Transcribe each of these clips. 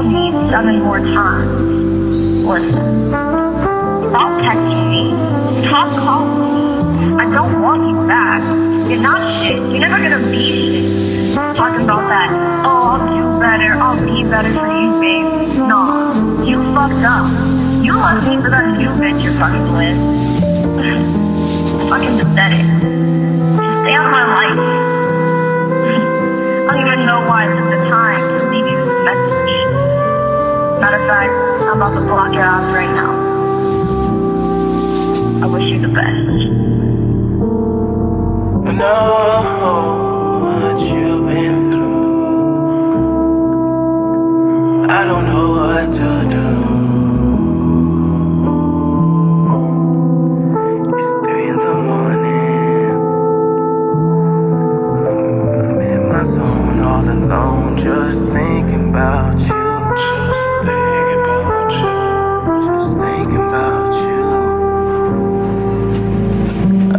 seven more times. Listen. Stop texting me. Stop calling me. I don't want you back. You're not shit. You're never gonna be shit. Talking about that, oh, I'll do better. I'll be better for you, babe. Nah, you fucked up. You left me for that new bitch you're fucking with. fucking pathetic. Stay out of my life. I don't even know why right now. I wish you the best. I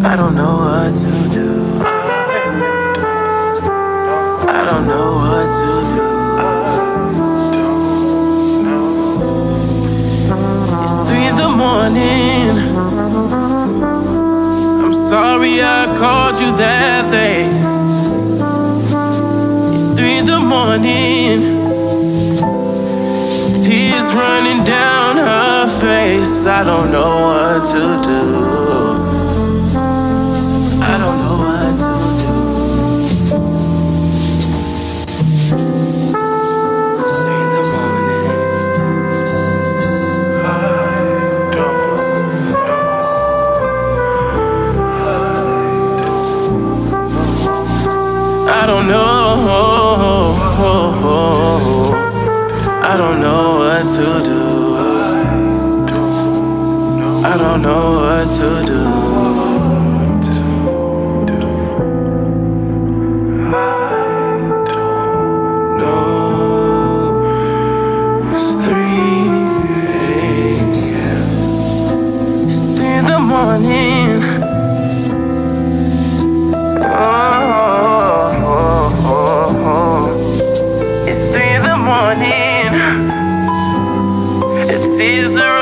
I don't know what to do. I don't know what to do. It's three in the morning. I'm sorry I called you that late. It's three in the morning. Tears running down her face. I don't know what to do. I don't know. I don't know what to do. I don't know what to do. morning misery.